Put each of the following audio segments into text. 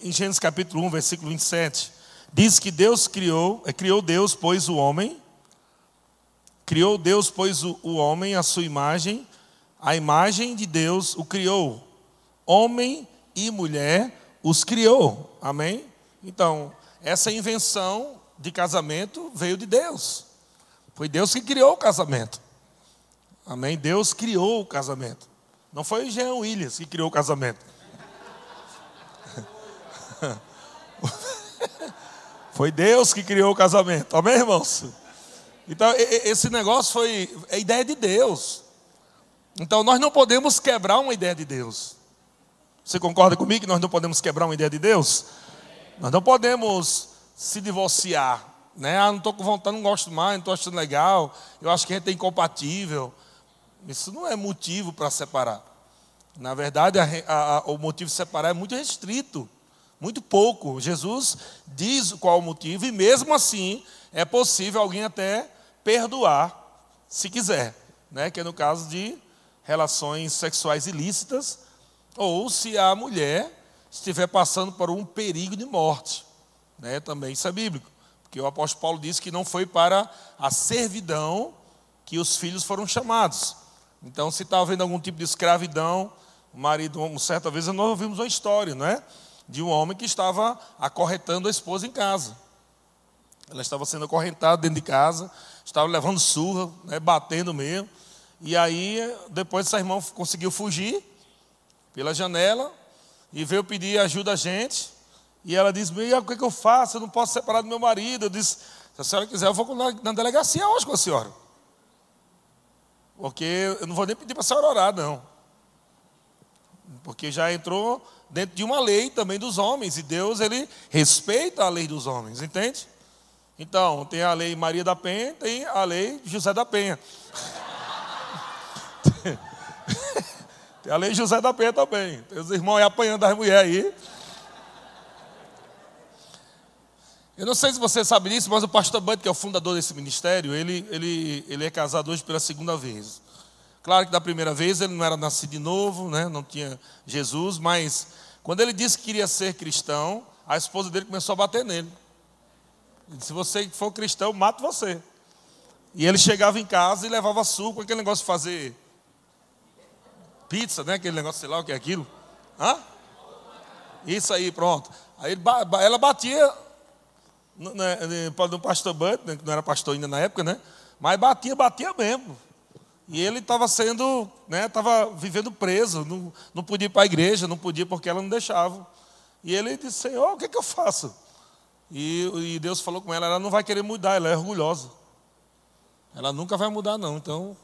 Em Gênesis capítulo 1, versículo 27, diz que Deus criou, é, criou Deus, pois o homem, criou Deus, pois o, o homem, a sua imagem, a imagem de Deus o criou. Homem e mulher os criou. Amém? Então, essa invenção de casamento veio de Deus. Foi Deus que criou o casamento. Amém? Deus criou o casamento. Não foi Jean Williams que criou o casamento. Foi Deus que criou o casamento. Amém, irmãos? Então, esse negócio foi a ideia de Deus. Então, nós não podemos quebrar uma ideia de Deus. Você concorda comigo que nós não podemos quebrar uma ideia de Deus? Nós não podemos se divorciar. Né? Ah, não estou com vontade, não gosto mais, não estou achando legal. Eu acho que a gente é incompatível. Isso não é motivo para separar. Na verdade, a, a, o motivo de separar é muito restrito. Muito pouco. Jesus diz qual o motivo, e mesmo assim é possível alguém até perdoar, se quiser, né? que é no caso de relações sexuais ilícitas, ou se a mulher estiver passando por um perigo de morte. Né? Também isso é bíblico. Porque o apóstolo Paulo disse que não foi para a servidão que os filhos foram chamados. Então, se está havendo algum tipo de escravidão, o marido, certa vez, nós ouvimos uma história, não é? De um homem que estava acorrentando a esposa em casa. Ela estava sendo acorrentada dentro de casa, estava levando surra, né, batendo mesmo. E aí, depois essa irmã conseguiu fugir pela janela e veio pedir ajuda a gente. E ela disse: o que, é que eu faço? Eu não posso separar do meu marido. Eu disse: Se a senhora quiser, eu vou na delegacia hoje com a senhora. Porque eu não vou nem pedir para a senhora orar, não. Porque já entrou dentro de uma lei também dos homens, e Deus ele respeita a lei dos homens, entende? Então, tem a lei Maria da Penha, tem a lei José da Penha. tem a lei José da Penha também. Tem os irmãos aí apanhando as mulheres aí. Eu não sei se você sabe disso, mas o pastor Bud, que é o fundador desse ministério, ele, ele, ele é casado hoje pela segunda vez. Claro que da primeira vez ele não era nascido de novo, né? não tinha Jesus, mas quando ele disse que queria ser cristão, a esposa dele começou a bater nele. Disse, se você for cristão, mato você. E ele chegava em casa e levava suco, aquele negócio de fazer pizza, né? Aquele negócio, sei lá o que é aquilo. Hã? Isso aí, pronto. Aí ela batia no, no pastor Bud, né, que não era pastor ainda na época, né? Mas batia, batia mesmo. E ele estava sendo, né, estava vivendo preso, não, não podia ir para a igreja, não podia porque ela não deixava. E ele disse, Senhor, o que, é que eu faço? E, e, Deus falou com ela, ela não vai querer mudar, ela é orgulhosa. Ela nunca vai mudar, não. Então,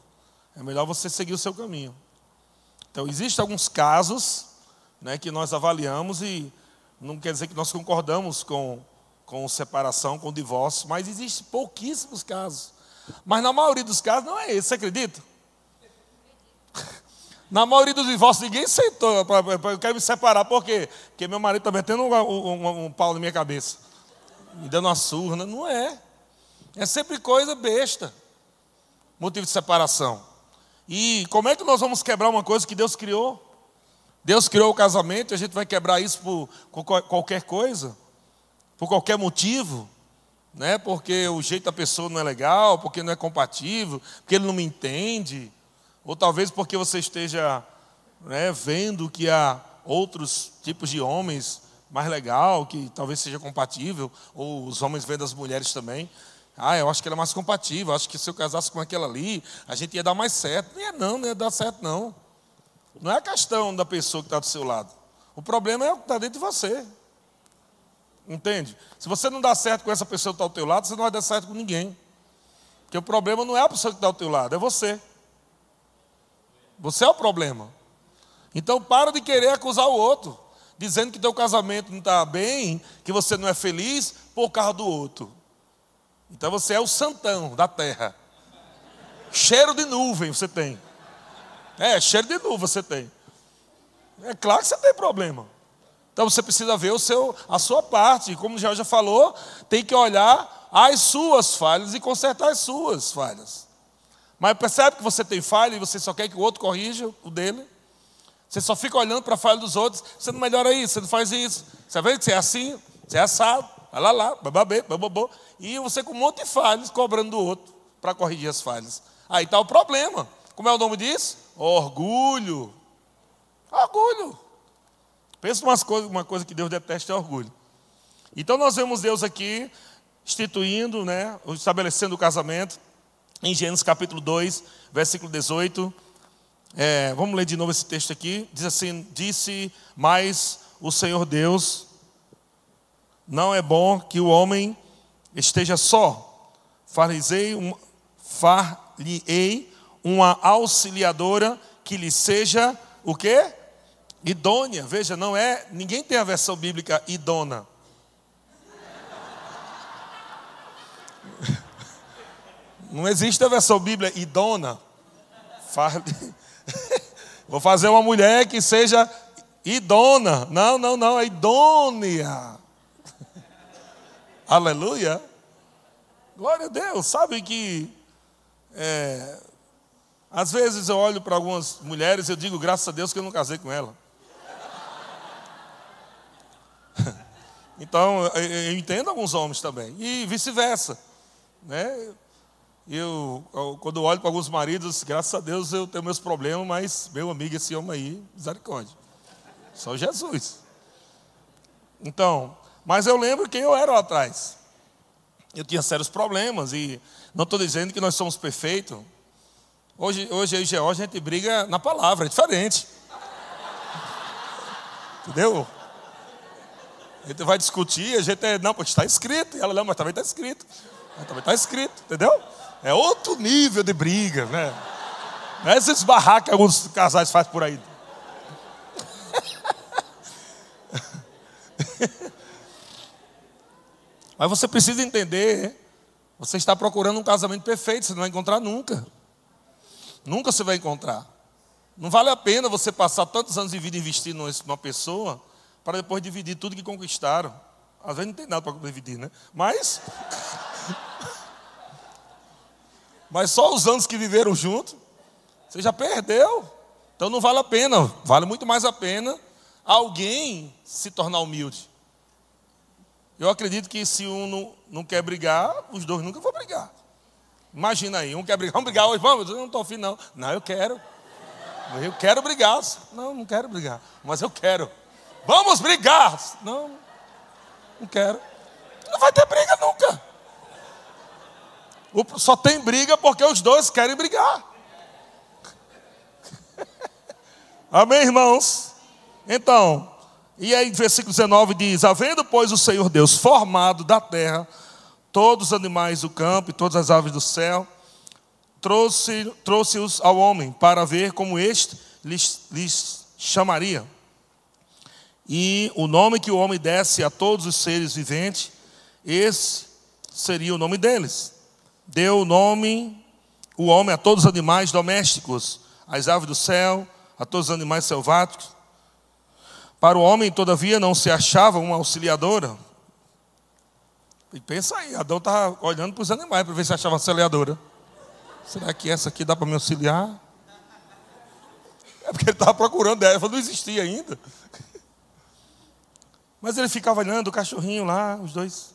é melhor você seguir o seu caminho. Então, existem alguns casos né, que nós avaliamos e não quer dizer que nós concordamos com, com separação, com divórcio, mas existem pouquíssimos casos. Mas na maioria dos casos não é esse, você acredita? Na maioria dos divórcios, ninguém sentou eu quero me separar. Por quê? Porque meu marido está metendo um, um, um, pau na minha cabeça. Me dando uma surra. Né? Não é. É sempre coisa besta. Motivo de separação. E como é que nós vamos quebrar uma coisa que Deus criou? Deus criou o casamento e a gente vai quebrar isso por qualquer coisa? Por qualquer motivo? Né? Porque o jeito da pessoa não é legal, porque não é compatível, porque ele não me entende. Ou talvez porque você esteja né, vendo que há outros tipos de homens mais legal, que talvez seja compatível, ou os homens vendo as mulheres também. Ah, eu acho que ela é mais compatível, acho que se eu casasse com aquela ali, a gente ia dar mais certo. Não ia não, não ia dar certo não. Não é a questão da pessoa que está do seu lado. O problema é o que está dentro de você. Entende? Se você não dá certo com essa pessoa que está ao teu lado, você não vai dar certo com ninguém. Porque o problema não é a pessoa que está ao teu lado, é você. Você é o problema. Então para de querer acusar o outro, dizendo que teu casamento não está bem, que você não é feliz por causa do outro. Então você é o santão da terra. Cheiro de nuvem você tem. É, cheiro de nuvem você tem. É claro que você tem problema. Então você precisa ver o seu, a sua parte. Como já já falou, tem que olhar as suas falhas e consertar as suas falhas. Mas percebe que você tem falha e você só quer que o outro corrija o dele? Você só fica olhando para a falha dos outros, você não melhora isso, você não faz isso. Você vê que você é assim, você é assado, vai lá lá, bababê, bababô. E você com um monte de falhas cobrando do outro para corrigir as falhas. Aí está o problema. Como é o nome disso? Orgulho. Orgulho. Pensa umas coisas, uma coisa que Deus detesta é orgulho. Então nós vemos Deus aqui instituindo, né, estabelecendo o casamento, em Gênesis capítulo 2, versículo 18. É, vamos ler de novo esse texto aqui. Diz assim: Disse mais o Senhor Deus: Não é bom que o homem esteja só. Far-lhe-ei um, far uma auxiliadora que lhe seja o quê? Idônea. Veja, não é. Ninguém tem a versão bíblica idona. Não existe a versão bíblia idona. Vou fazer uma mulher que seja idona. Não, não, não, é idônea. Aleluia. Glória a Deus. Sabe que é, às vezes eu olho para algumas mulheres e eu digo, graças a Deus que eu não casei com ela. Então, eu entendo alguns homens também. E vice-versa. Né? Eu, quando olho para alguns maridos, graças a Deus eu tenho meus problemas, mas meu amigo, esse homem aí, misericórdia. Só Jesus. Então, mas eu lembro quem eu era lá atrás. Eu tinha sérios problemas e não estou dizendo que nós somos perfeitos. Hoje, hoje eu e George a gente briga na palavra, é diferente. Entendeu? A gente vai discutir, a gente é, não, porque está escrito. E ela, não, mas também está escrito. Mas também está escrito, entendeu? É outro nível de briga, né? Não é esses barracos que alguns casais fazem por aí. Mas você precisa entender, você está procurando um casamento perfeito, você não vai encontrar nunca. Nunca você vai encontrar. Não vale a pena você passar tantos anos de vida investindo numa pessoa para depois dividir tudo que conquistaram. Às vezes não tem nada para dividir, né? Mas mas só os anos que viveram juntos, você já perdeu. Então não vale a pena. Vale muito mais a pena alguém se tornar humilde. Eu acredito que se um não, não quer brigar, os dois nunca vão brigar. Imagina aí, um quer brigar, vamos brigar hoje, vamos, eu não estou afim não. Não, eu quero. Eu quero brigar. Não, não quero brigar, mas eu quero. Vamos brigar. Não, não quero. Não vai ter briga nunca. Só tem briga porque os dois querem brigar. Amém, irmãos? Então, e aí, versículo 19 diz: Havendo, pois, o Senhor Deus formado da terra todos os animais do campo e todas as aves do céu, trouxe-os trouxe ao homem para ver como este lhes, lhes chamaria. E o nome que o homem desse a todos os seres viventes, esse seria o nome deles. Deu o nome, o homem, a todos os animais domésticos, às aves do céu, a todos os animais selváticos. Para o homem, todavia, não se achava uma auxiliadora. E pensa aí, Adão estava olhando para os animais para ver se achava auxiliadora. Será que essa aqui dá para me auxiliar? É porque ele estava procurando ela, não existia ainda. Mas ele ficava olhando o cachorrinho lá, os dois,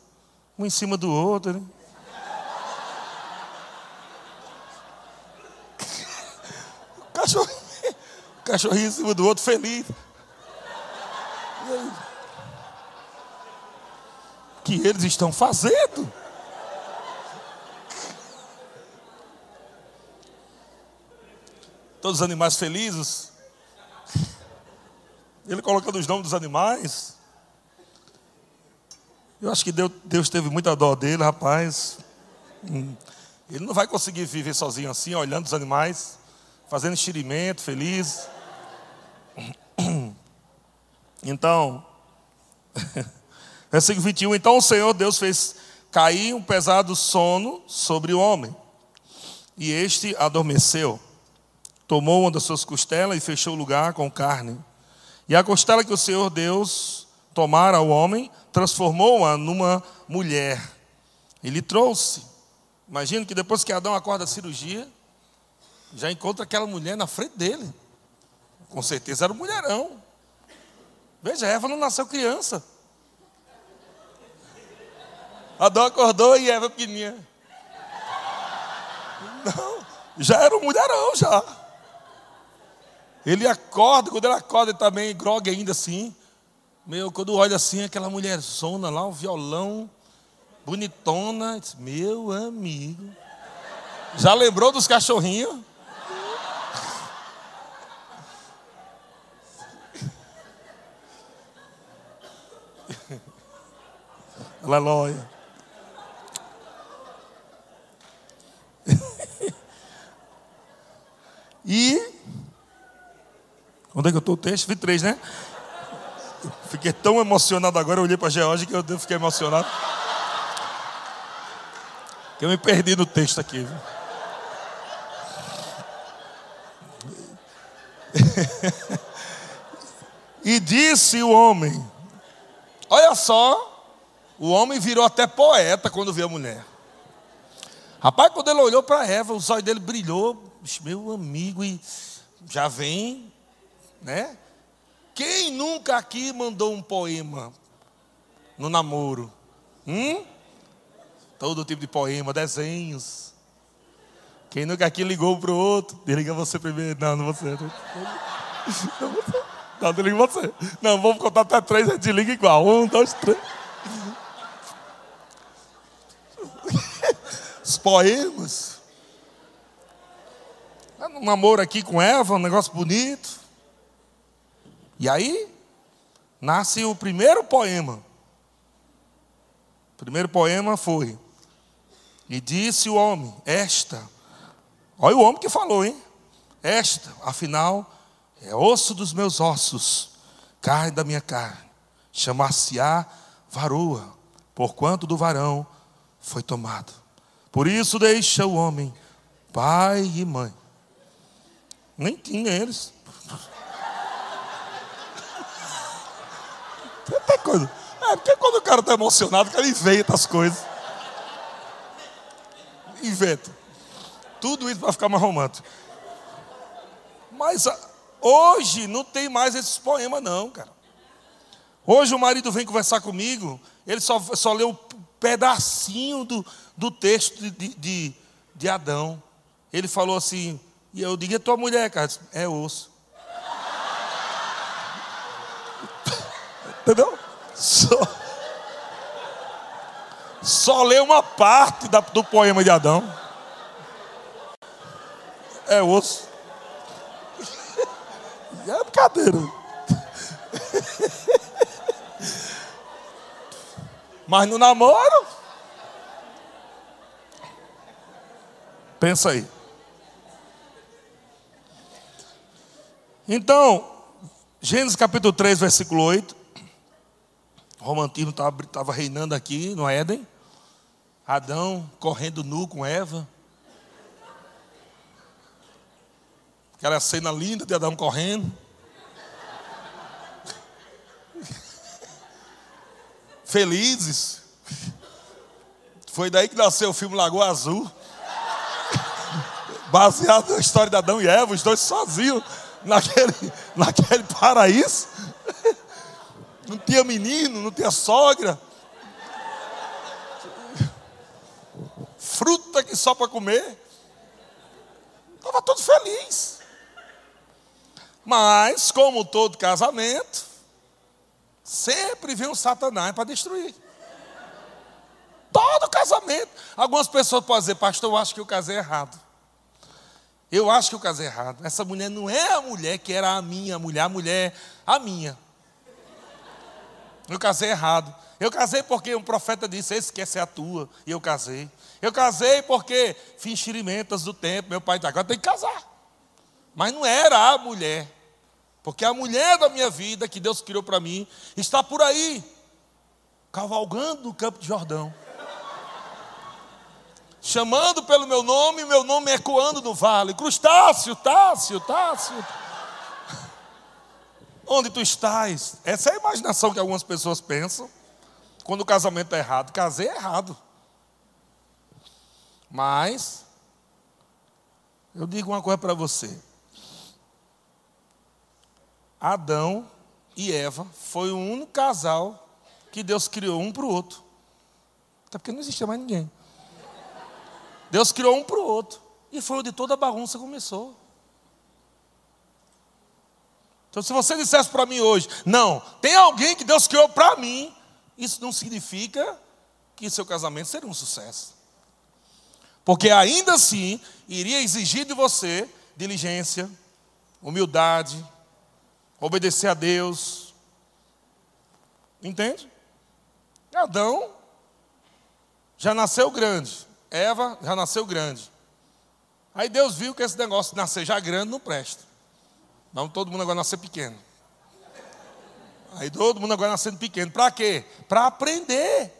um em cima do outro. Né? O cachorrinho, em cima do outro, feliz. Que eles estão fazendo? Todos os animais felizes. Ele colocando os nomes dos animais. Eu acho que Deus, Deus teve muita dó dele, rapaz. Hum. Ele não vai conseguir viver sozinho assim, olhando os animais, fazendo enxerimento, feliz. Então, versículo 21. Então o Senhor Deus fez cair um pesado sono sobre o homem, e este adormeceu. Tomou uma das suas costelas e fechou o lugar com carne. E a costela que o Senhor Deus tomara ao homem, transformou-a numa mulher. Ele trouxe. Imagina que depois que Adão acorda da cirurgia, já encontra aquela mulher na frente dele. Com certeza era um mulherão. Veja, Eva não nasceu criança. Adão acordou e Eva pequenininha. Não, já era um mulherão já. Ele acorda, quando ele acorda, ele também tá grogue ainda assim. Meu, quando olha assim, aquela mulher zona lá, um violão, bonitona, meu amigo. Já lembrou dos cachorrinhos? Aleluia. e. Onde é que eu estou o texto? 23, né? Fiquei tão emocionado agora, eu olhei para a Georgia que eu fiquei emocionado. Que eu me perdi no texto aqui. Viu? e disse o homem: Olha só, o homem virou até poeta quando viu a mulher. Rapaz, quando ele olhou para Eva, os olhos dele brilhou, meu amigo, e já vem, né? Quem nunca aqui mandou um poema no namoro? Hum? Todo tipo de poema, desenhos. Quem nunca aqui ligou para o outro? Desliga você primeiro. Não, não você. Não, você. Não, desliga você. Não, vamos contar até três, a gente liga igual. Um, dois, três. Os poemas. Um namoro aqui com Eva, um negócio bonito. E aí, nasce o primeiro poema. O primeiro poema foi: E disse o homem, esta. Olha o homem que falou, hein? Esta, afinal, é osso dos meus ossos, carne da minha carne. Chamar-se-á varoa, porquanto do varão foi tomado. Por isso deixa o homem, pai e mãe. Nem tinha eles. Tanta coisa. É, porque quando o cara está emocionado, cara inventa as coisas. Inventa. Tudo isso para ficar mais romântico. Mas ah, hoje não tem mais esses poemas, não, cara. Hoje o marido vem conversar comigo, ele só, só lê um pedacinho do, do texto de, de, de Adão. Ele falou assim, e eu digo, é tua mulher, cara? É osso. Entendeu? Só, só lê uma parte da, do poema de Adão. É osso. É brincadeira. Mas no namoro. Pensa aí. Então, Gênesis capítulo 3, versículo 8. O romantismo estava reinando aqui no Éden. Adão correndo nu com Eva. Aquela cena linda de Adão correndo. Felizes. Foi daí que nasceu o filme Lagoa Azul. Baseado na história de Adão e Eva, os dois sozinhos naquele, naquele paraíso. Não tinha menino, não tinha sogra. Fruta que só para comer. Estava todo feliz. Mas, como todo casamento, sempre vem um Satanás para destruir. Todo casamento. Algumas pessoas podem dizer, pastor, eu acho que eu casei errado. Eu acho que eu casei errado. Essa mulher não é a mulher que era a minha mulher, a mulher, a minha. Eu casei errado. Eu casei porque um profeta disse: Esse quer ser a tua. E eu casei. Eu casei porque fiz xerimentas do tempo. Meu pai disse: Agora tem que casar. Mas não era a mulher. Porque a mulher da minha vida, que Deus criou para mim, está por aí, cavalgando no campo de Jordão. Chamando pelo meu nome, meu nome ecoando no vale. Crustáceo, Tácio, Tácio. Onde tu estás? Essa é a imaginação que algumas pessoas pensam quando o casamento é errado. Casei é errado. Mas, eu digo uma coisa para você. Adão e Eva foi o único casal que Deus criou um para o outro. Até porque não existia mais ninguém. Deus criou um para o outro. E foi onde toda a bagunça começou. Então, se você dissesse para mim hoje, não, tem alguém que Deus criou para mim, isso não significa que seu casamento seria um sucesso. Porque ainda assim, iria exigir de você diligência, humildade, obedecer a Deus. Entende? Adão já nasceu grande, Eva já nasceu grande. Aí Deus viu que esse negócio de nascer já grande não presta. Vamos todo mundo agora nascer pequeno. Aí todo mundo agora nascendo pequeno. Para quê? Para aprender.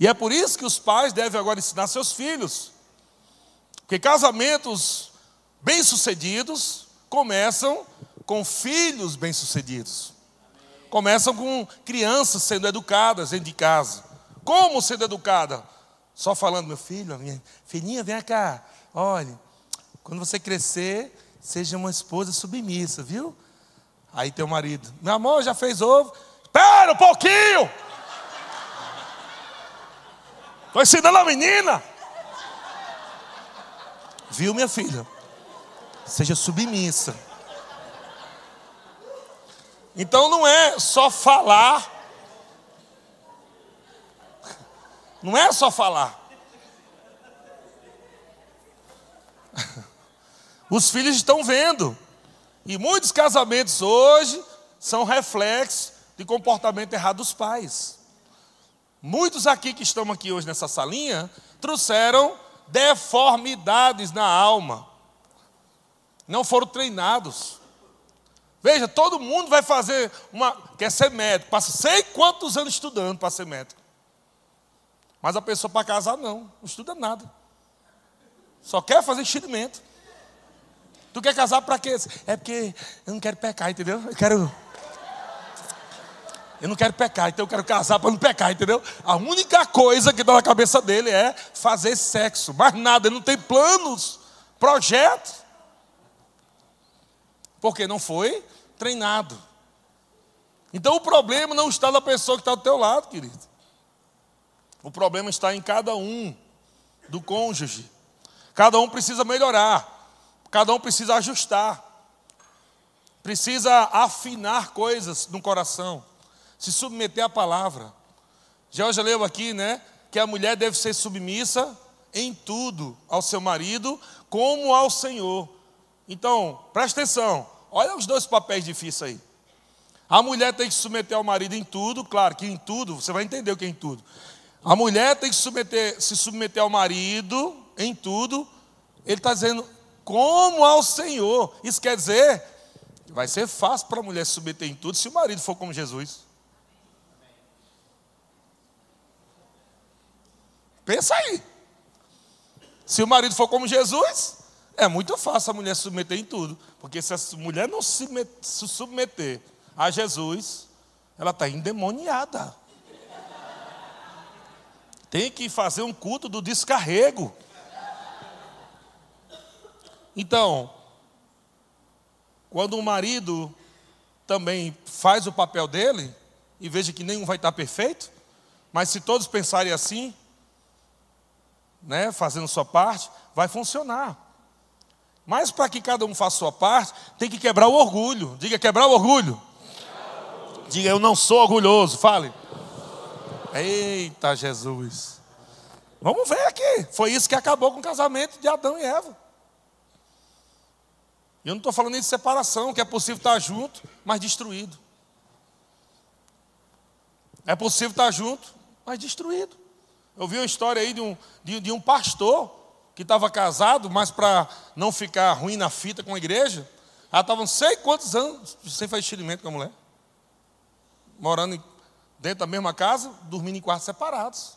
E é por isso que os pais devem agora ensinar seus filhos. Porque casamentos bem-sucedidos começam com filhos bem-sucedidos. Começam com crianças sendo educadas dentro de casa. Como sendo educada? Só falando, meu filho, minha filhinha, vem cá. Olha, quando você crescer, seja uma esposa submissa, viu? Aí teu marido, meu amor, já fez ovo? Espera um pouquinho! Estou ensinando a menina. Viu, minha filha? Seja submissa. Então não é só falar. Não é só falar. Os filhos estão vendo. E muitos casamentos hoje são reflexos de comportamento errado dos pais. Muitos aqui que estão aqui hoje nessa salinha trouxeram deformidades na alma. Não foram treinados. Veja, todo mundo vai fazer uma. quer ser médico, passa sei quantos anos estudando para ser médico. Mas a pessoa para casar não, não estuda nada. Só quer fazer enchimento. Tu quer casar para quê? É porque eu não quero pecar, entendeu? Eu quero. Eu não quero pecar, então eu quero casar para não pecar, entendeu? A única coisa que dá na cabeça dele é fazer sexo, mais nada, ele não tem planos, projetos. Porque não foi treinado. Então o problema não está na pessoa que está do teu lado, querido. O problema está em cada um do cônjuge. Cada um precisa melhorar, cada um precisa ajustar, precisa afinar coisas no coração, se submeter à palavra. Jorge leu aqui, né, que a mulher deve ser submissa em tudo ao seu marido, como ao Senhor. Então, presta atenção, olha os dois papéis difíceis aí. A mulher tem que se submeter ao marido em tudo, claro que em tudo, você vai entender o que é em tudo. A mulher tem que submeter, se submeter ao marido em tudo, ele está dizendo, como ao Senhor. Isso quer dizer, vai ser fácil para a mulher se submeter em tudo se o marido for como Jesus. Pensa aí. Se o marido for como Jesus, é muito fácil a mulher se submeter em tudo. Porque se a mulher não se submeter a Jesus, ela está endemoniada. Tem que fazer um culto do descarrego. Então, quando o marido também faz o papel dele, e veja que nenhum vai estar perfeito, mas se todos pensarem assim, né, fazendo sua parte, vai funcionar. Mas para que cada um faça sua parte, tem que quebrar o orgulho. Diga quebrar o orgulho. Diga eu não sou orgulhoso. Fale. Eita Jesus. Vamos ver aqui. Foi isso que acabou com o casamento de Adão e Eva. Eu não estou falando nem de separação, que é possível estar junto, mas destruído. É possível estar junto, mas destruído. Eu vi uma história aí de um, de, de um pastor que estava casado, mas para não ficar ruim na fita com a igreja, ela estava não sei quantos anos sem fazer com a mulher. Morando em dentro da mesma casa, dormindo em quartos separados.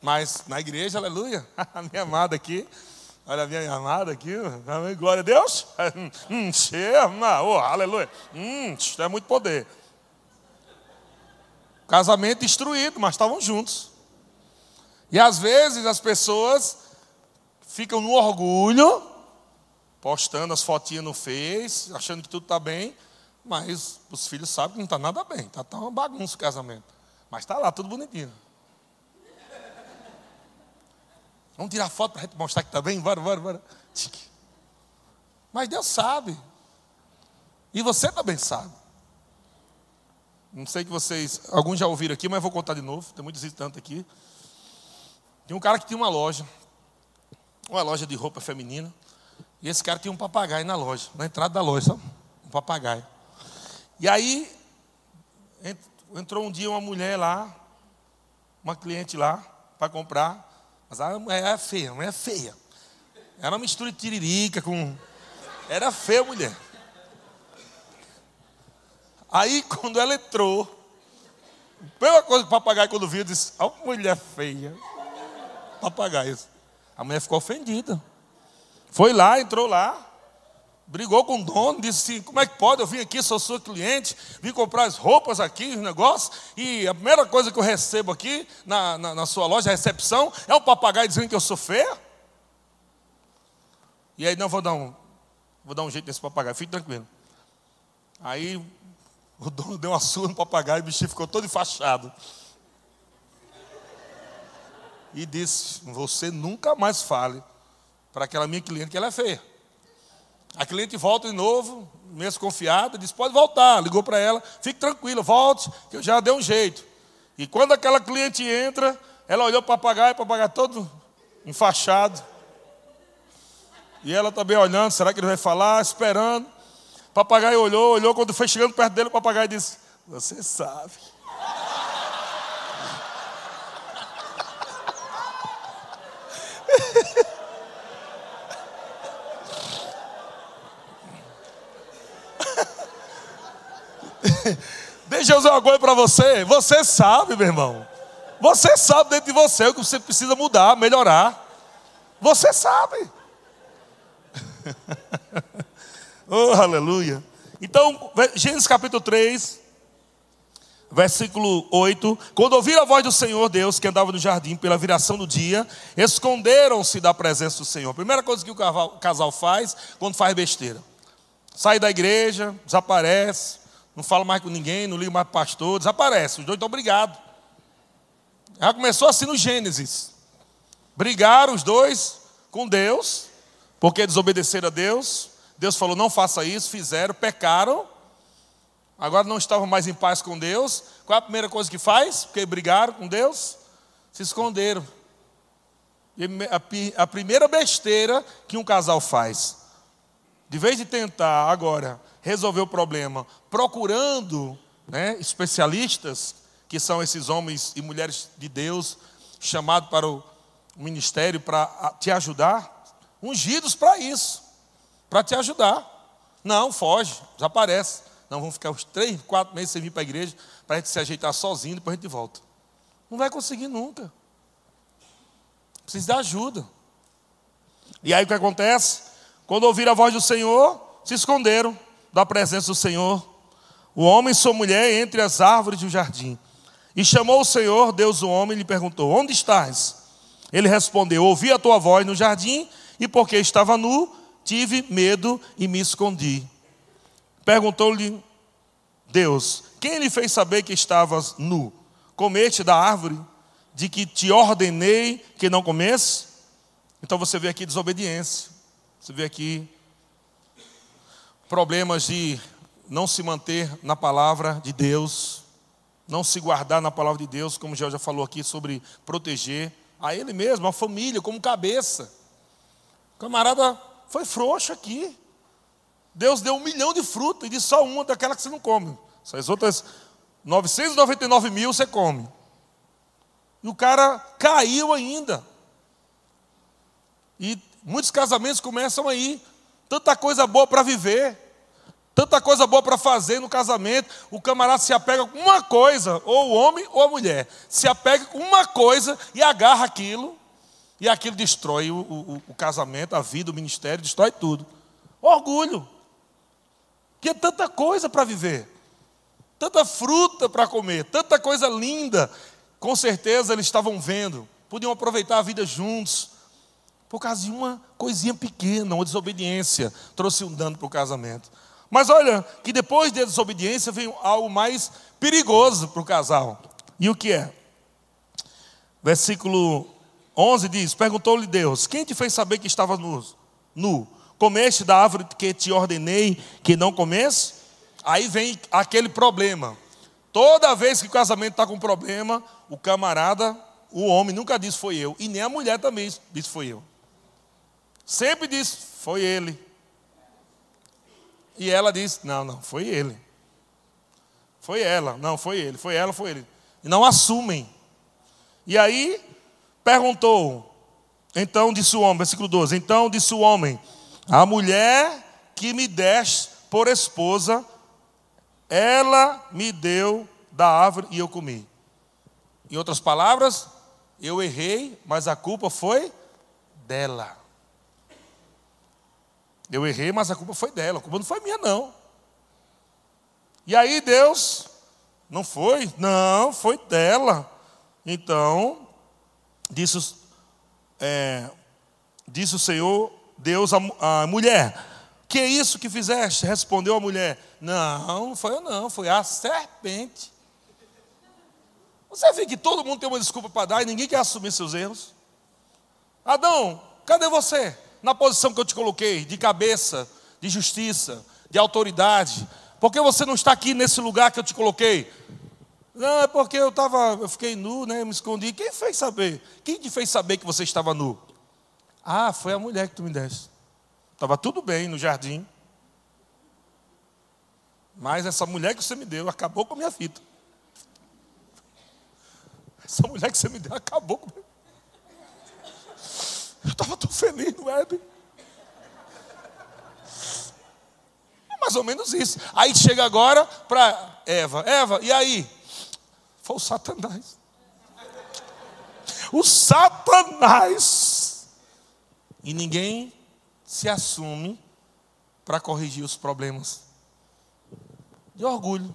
Mas na igreja, aleluia, a minha amada aqui, olha a minha amada aqui, glória a Deus, hum, oh, aleluia, hum, isso é muito poder. Casamento destruído, mas estavam juntos. E às vezes as pessoas ficam no orgulho postando as fotinhas no Face, achando que tudo está bem, mas os filhos sabem que não está nada bem, está tá uma bagunça o casamento. Mas está lá, tudo bonitinho. Vamos tirar foto para a gente mostrar que está bem? Bora, bora, bora. Mas Deus sabe. E você também sabe. Não sei que vocês, alguns já ouviram aqui, mas vou contar de novo. Tem muitos visitantes aqui. Tinha um cara que tinha uma loja, uma loja de roupa feminina. E esse cara tinha um papagaio na loja, na entrada da loja, um papagaio. E aí entrou um dia uma mulher lá, uma cliente lá, para comprar. Mas a mulher é feia, a mulher é feia. Era uma mistura de tiririca com. Era feia a mulher. Aí, quando ela entrou, a primeira coisa que o papagaio, quando viu, disse: Olha a mulher feia. Papagaio. A mulher ficou ofendida. Foi lá, entrou lá, brigou com o dono, disse assim: Como é que pode? Eu vim aqui, sou sua cliente, vim comprar as roupas aqui, os negócios, e a primeira coisa que eu recebo aqui na, na, na sua loja, a recepção, é um papagaio dizendo que eu sou feia. E aí, não, vou dar um, vou dar um jeito nesse papagaio, fique tranquilo. Aí o dono deu uma surra no papagaio, o bichinho ficou todo enfaixado. E disse: Você nunca mais fale para aquela minha cliente que ela é feia. A cliente volta de novo, mesmo confiada, diz: Pode voltar. Ligou para ela: Fique tranquila, volte, que eu já dei um jeito. E quando aquela cliente entra, ela olhou para o papagaio, o papagaio todo enfaixado. E ela também olhando: será que ele vai falar? Esperando. O papagaio olhou, olhou, quando foi chegando perto dele, o papagaio disse: Você sabe. Deixa eu dizer uma coisa para você. Você sabe, meu irmão. Você sabe dentro de você o que você precisa mudar, melhorar. Você sabe. oh, aleluia. Então, Gênesis capítulo 3, versículo 8. Quando ouviram a voz do Senhor Deus que andava no jardim pela viração do dia, esconderam-se da presença do Senhor. Primeira coisa que o casal faz quando faz besteira: sai da igreja, desaparece, não fala mais com ninguém, não liga mais para pastor, desaparece. Os dois estão brigados. Já começou assim no Gênesis. Brigaram os dois com Deus, porque desobedeceram a Deus. Deus falou: não faça isso, fizeram, pecaram. Agora não estavam mais em paz com Deus. Qual é a primeira coisa que faz? Porque brigaram com Deus? Se esconderam. A primeira besteira que um casal faz, de vez de tentar agora resolver o problema procurando né, especialistas, que são esses homens e mulheres de Deus, chamados para o ministério para te ajudar, ungidos para isso, para te ajudar. Não, foge, desaparece. Não, vamos ficar uns três, quatro meses sem vir para a igreja, para a gente se ajeitar sozinho, depois a gente volta. Não vai conseguir nunca. Precisa de ajuda. E aí o que acontece? Quando ouviram a voz do Senhor, se esconderam da presença do Senhor, o homem e sua mulher entre as árvores do jardim. E chamou o Senhor, Deus o homem, e lhe perguntou: Onde estás? Ele respondeu: Ouvi a tua voz no jardim, e porque estava nu, tive medo e me escondi. Perguntou-lhe Deus: Quem lhe fez saber que estavas nu? Comete da árvore de que te ordenei que não comesse? Então você vê aqui desobediência. Você vê aqui problemas de não se manter na palavra de Deus, não se guardar na palavra de Deus, como já já falou aqui sobre proteger a ele mesmo, a família, como cabeça. O camarada foi frouxo aqui. Deus deu um milhão de frutas e disse só uma daquela que você não come. Essas outras 999 mil você come. E o cara caiu ainda. E muitos casamentos começam aí tanta coisa boa para viver, tanta coisa boa para fazer no casamento. O camarada se apega com uma coisa, ou o homem ou a mulher, se apega com uma coisa e agarra aquilo, e aquilo destrói o, o, o casamento, a vida, o ministério, destrói tudo. Orgulho. Que é tanta coisa para viver, tanta fruta para comer, tanta coisa linda. Com certeza eles estavam vendo, podiam aproveitar a vida juntos Por causa de uma coisinha pequena, uma desobediência, trouxe um dano para o casamento. Mas olha, que depois da desobediência vem algo mais perigoso para o casal. E o que é? Versículo 11 diz: Perguntou-lhe Deus: Quem te fez saber que estava nu? nu? Comeste da árvore que te ordenei que não comesse? Aí vem aquele problema. Toda vez que o casamento está com problema, o camarada, o homem, nunca diz foi eu. E nem a mulher também diz foi eu. Sempre diz foi ele. E ela diz: Não, não, foi ele. Foi ela, não, foi ele, foi ela, foi ele. E não assumem. E aí perguntou, então disse o homem, versículo 12: Então disse o homem: A mulher que me deste por esposa, ela me deu da árvore e eu comi. Em outras palavras, eu errei, mas a culpa foi dela. Eu errei, mas a culpa foi dela. A culpa não foi minha, não. E aí Deus, não foi? Não, foi dela. Então, disse, é, disse o Senhor, Deus, a mulher: Que é isso que fizeste? Respondeu a mulher: Não, não foi eu, não, foi a serpente. Você vê que todo mundo tem uma desculpa para dar e ninguém quer assumir seus erros? Adão, cadê você? Na posição que eu te coloquei, de cabeça, de justiça, de autoridade. Por que você não está aqui nesse lugar que eu te coloquei? Não, é porque eu estava, eu fiquei nu, né? Me escondi. Quem fez saber? Quem te fez saber que você estava nu? Ah, foi a mulher que tu me deste. Estava tudo bem no jardim. Mas essa mulher que você me deu acabou com a minha vida. Essa mulher que você me deu acabou comigo. Eu estava tão feliz no Éden. É mais ou menos isso. Aí chega agora para Eva. Eva, e aí? Foi o Satanás. O Satanás. E ninguém se assume para corrigir os problemas. De orgulho.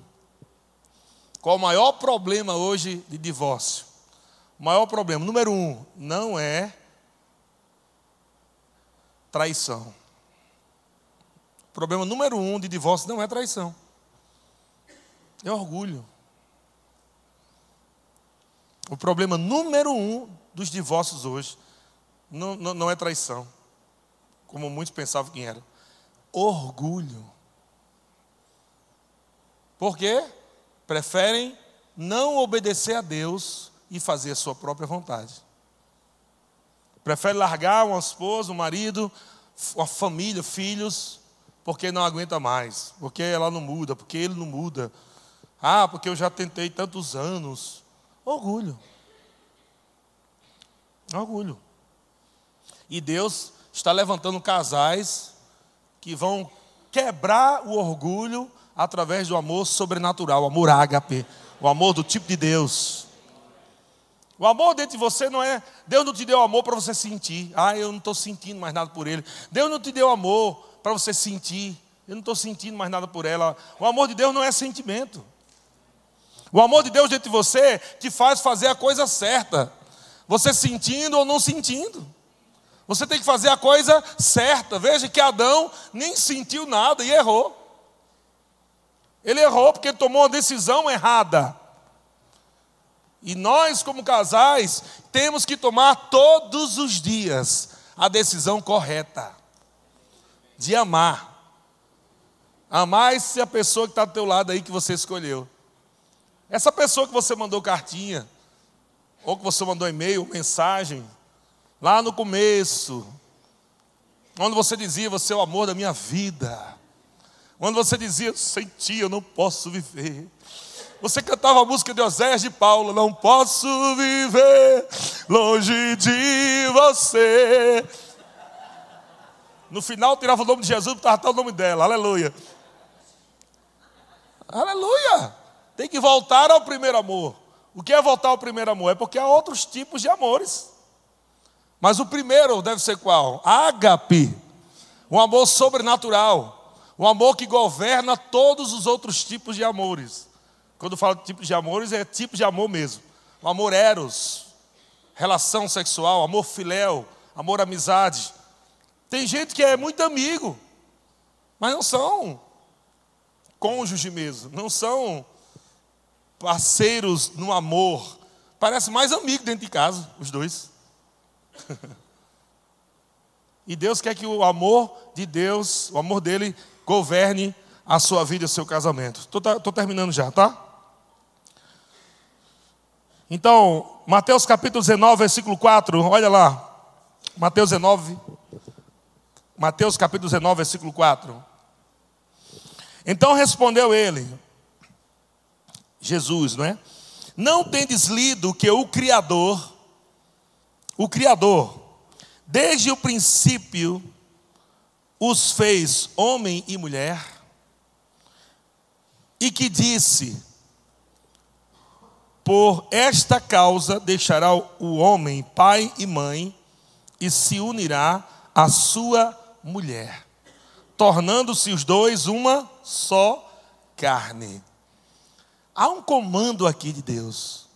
Qual o maior problema hoje de divórcio? O maior problema, número um, não é traição. O problema número um de divórcio não é traição, é orgulho. O problema número um dos divórcios hoje não, não, não é traição, como muitos pensavam que era. Orgulho. Por quê? preferem não obedecer a Deus e fazer a sua própria vontade. Prefere largar uma esposa, um marido, uma família, filhos, porque não aguenta mais, porque ela não muda, porque ele não muda. Ah, porque eu já tentei tantos anos. Orgulho. Orgulho. E Deus está levantando casais que vão quebrar o orgulho através do amor sobrenatural, o amor ágape, o amor do tipo de Deus. O amor dentro de você não é. Deus não te deu amor para você sentir. Ah, eu não estou sentindo mais nada por ele. Deus não te deu amor para você sentir. Eu não estou sentindo mais nada por ela. O amor de Deus não é sentimento. O amor de Deus dentro de você te faz fazer a coisa certa. Você sentindo ou não sentindo. Você tem que fazer a coisa certa. Veja que Adão nem sentiu nada e errou. Ele errou porque tomou uma decisão errada. E nós, como casais, temos que tomar todos os dias a decisão correta de amar. Amar essa pessoa que está do teu lado aí que você escolheu. Essa pessoa que você mandou cartinha, ou que você mandou e-mail, mensagem, lá no começo, onde você dizia, você é o amor da minha vida. Quando você dizia, sem ti eu não posso viver. Você cantava a música de Oséias de Paulo, não posso viver longe de você. No final tirava o nome de Jesus para tratar o nome dela, aleluia. Aleluia! Tem que voltar ao primeiro amor. O que é voltar ao primeiro amor? É porque há outros tipos de amores. Mas o primeiro deve ser qual? Ágape. Um amor sobrenatural. O amor que governa todos os outros tipos de amores. Quando falo de tipos de amores, é tipo de amor mesmo. O amor eros, relação sexual, amor filéu, amor, amizade. Tem gente que é muito amigo, mas não são cônjuge mesmo, não são parceiros no amor. Parece mais amigo dentro de casa, os dois. e Deus quer que o amor de Deus, o amor dele, governe a sua vida e o seu casamento. Estou terminando já, tá? Então, Mateus capítulo 19, versículo 4, olha lá. Mateus 19, Mateus capítulo 19, versículo 4. Então respondeu ele, Jesus, não é? Não tendes lido que o Criador, o Criador, desde o princípio, os fez homem e mulher, e que disse: Por esta causa deixará o homem pai e mãe, e se unirá à sua mulher, tornando-se os dois uma só carne. Há um comando aqui de Deus.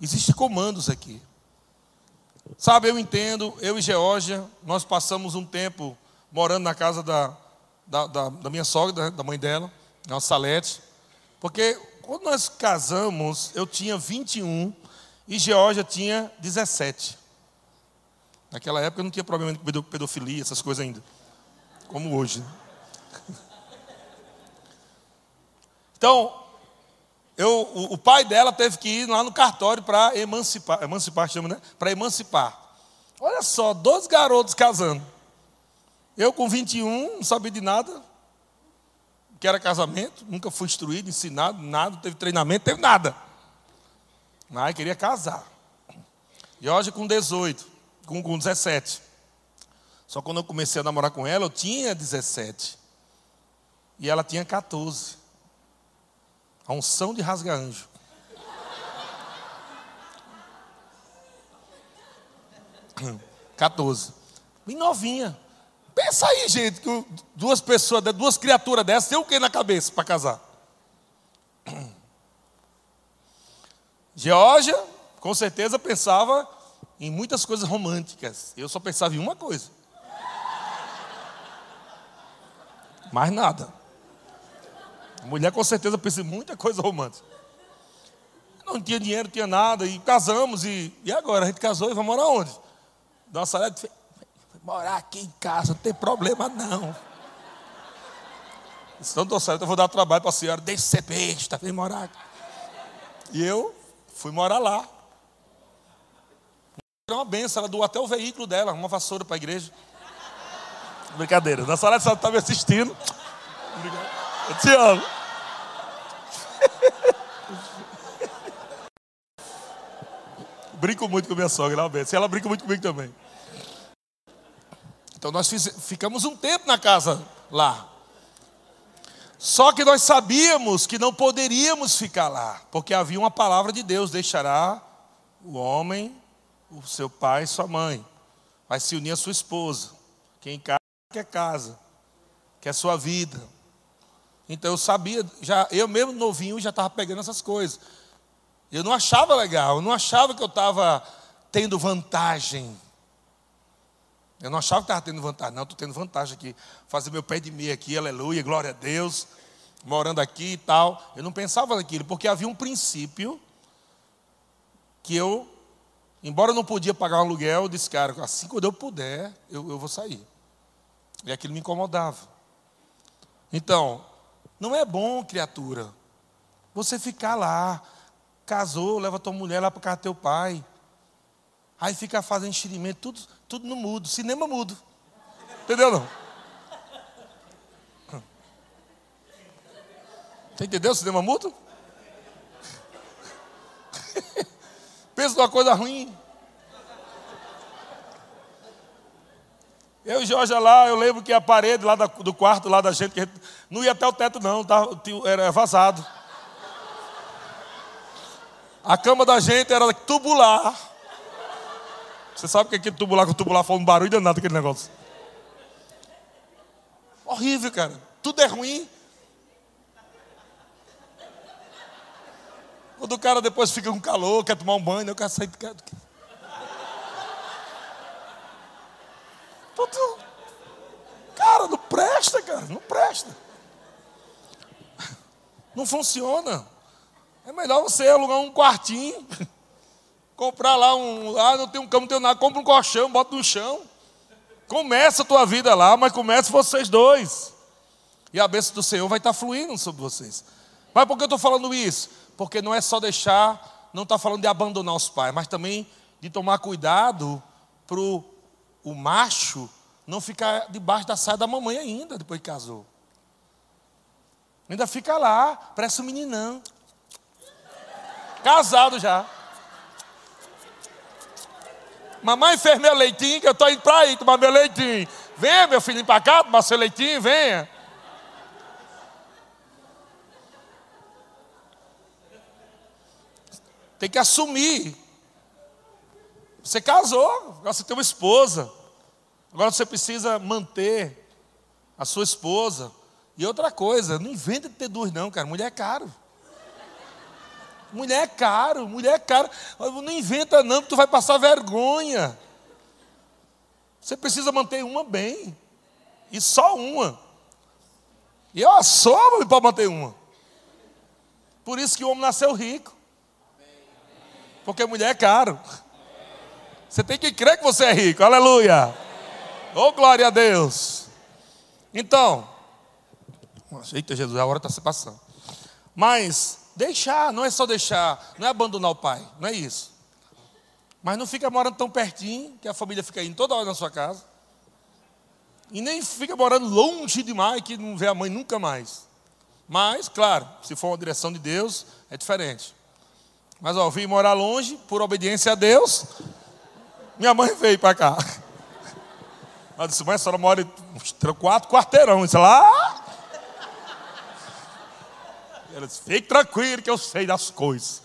Existem comandos aqui. Sabe, eu entendo, eu e Geórgia, nós passamos um tempo morando na casa da, da, da, da minha sogra, da mãe dela, na Salete, porque quando nós casamos, eu tinha 21 e Geórgia tinha 17. Naquela época não tinha problema com pedofilia, essas coisas ainda, como hoje. Então, eu, o, o, pai dela teve que ir lá no cartório para emancipar, emancipar chama, né? Para emancipar. Olha só, dois garotos casando. Eu com 21, não sabia de nada. Que era casamento, nunca fui instruído, ensinado, nada, teve treinamento, teve nada. Mas queria casar. E hoje com 18, com, com 17. Só quando eu comecei a namorar com ela, eu tinha 17. E ela tinha 14. A unção de rasga-anjo. Quatorze. Bem novinha. Pensa aí, gente, que duas pessoas, duas criaturas dessas, tem o que na cabeça para casar? Geórgia, com certeza, pensava em muitas coisas românticas. Eu só pensava em uma coisa. Mais nada. Mulher com certeza pensa em muita coisa romântica. Não tinha dinheiro, não tinha nada, e casamos, e, e agora? A gente casou e vai morar onde? Nossa morar aqui em casa, não tem problema não. Se não estou certo, eu vou dar trabalho para a senhora, deixa de ser besta, vem morar aqui. E eu fui morar lá. Era uma benção, ela doou até o veículo dela, uma vassoura para a igreja. Brincadeira, Nossa Salete está me assistindo. Obrigado. Eu te amo. Brinco muito com minha sogra, ela, ela brinca muito comigo também. Então nós fiz, ficamos um tempo na casa lá. Só que nós sabíamos que não poderíamos ficar lá, porque havia uma palavra de Deus: deixará o homem, o seu pai e sua mãe, vai se unir à sua esposa. Quem casa quer casa, quer sua vida. Então eu sabia, já eu mesmo novinho já estava pegando essas coisas. Eu não achava legal, eu não achava que eu estava tendo vantagem. Eu não achava que estava tendo vantagem, não, estou tendo vantagem aqui. Fazer meu pé de meia aqui, aleluia, glória a Deus, morando aqui e tal. Eu não pensava naquilo, porque havia um princípio que eu, embora eu não podia pagar um aluguel, eu disse, cara, assim quando eu puder, eu, eu vou sair. E aquilo me incomodava. Então, não é bom, criatura, você ficar lá, casou, leva tua mulher lá para casa do teu pai. Aí fica fazendo enxerimento, tudo, tudo no mudo, cinema mudo. Entendeu não? Você entendeu o cinema mudo? Pensa numa coisa ruim. Eu e Jorge lá, eu lembro que a parede lá do quarto lá da gente, gente não ia até o teto não, era vazado. A cama da gente era tubular. Você sabe o que aquele tubular com tubular faz um barulho danado aquele negócio. Horrível, cara. Tudo é ruim. Quando o cara depois fica com calor, quer tomar um banho, eu quero sair. Quero... Cara, não presta, cara, não presta. Não funciona. É melhor você alugar um quartinho, comprar lá um. Ah, não tem um cama, não tem nada, compra um colchão, bota no chão. Começa a tua vida lá, mas comece vocês dois. E a bênção do Senhor vai estar fluindo sobre vocês. Mas por que eu estou falando isso? Porque não é só deixar, não está falando de abandonar os pais, mas também de tomar cuidado para o macho não ficar debaixo da saia da mamãe ainda, depois que casou. Ainda fica lá, parece um meninão. Casado já. Mamãe fez meu leitinho, que eu estou indo para aí tomar meu leitinho. Venha, meu filho, para cá, tomar seu leitinho, venha. Tem que assumir. Você casou, agora você tem uma esposa. Agora você precisa manter a sua esposa. E outra coisa, não inventa de ter duas, não, cara. Mulher é caro. Mulher é caro, mulher é caro. Não inventa, não, porque tu vai passar vergonha. Você precisa manter uma bem. E só uma. E eu assomo para manter uma. Por isso que o homem nasceu rico. Porque mulher é caro. Você tem que crer que você é rico. Aleluia. Oh, glória a Deus. Então, eita Jesus, a hora está se passando. Mas deixar, não é só deixar, não é abandonar o pai, não é isso. Mas não fica morando tão pertinho que a família fica indo toda hora na sua casa. E nem fica morando longe demais que não vê a mãe nunca mais. Mas, claro, se for uma direção de Deus, é diferente. Mas ó, vim morar longe por obediência a Deus. Minha mãe veio para cá. Ela disse, mãe, a senhora mora uns quatro quarteirão. Isso lá. Ela disse, fique tranquilo que eu sei das coisas.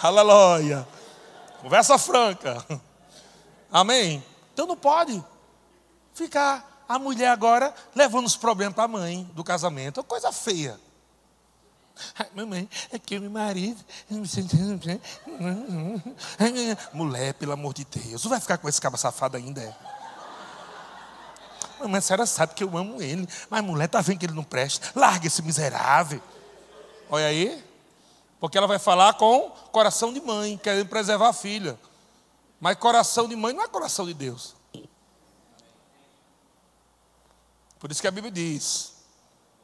Aleluia. Conversa franca. Amém? Então não pode ficar a mulher agora levando os problemas para a mãe do casamento. É coisa feia. Ai, mamãe, é que meu marido. Mulher, pelo amor de Deus, não vai ficar com esse cabo safado ainda? É? Mamãe, a senhora sabe que eu amo ele, mas a mulher está vendo que ele não presta. Larga esse miserável. Olha aí. Porque ela vai falar com coração de mãe, querendo preservar a filha. Mas coração de mãe não é coração de Deus. Por isso que a Bíblia diz: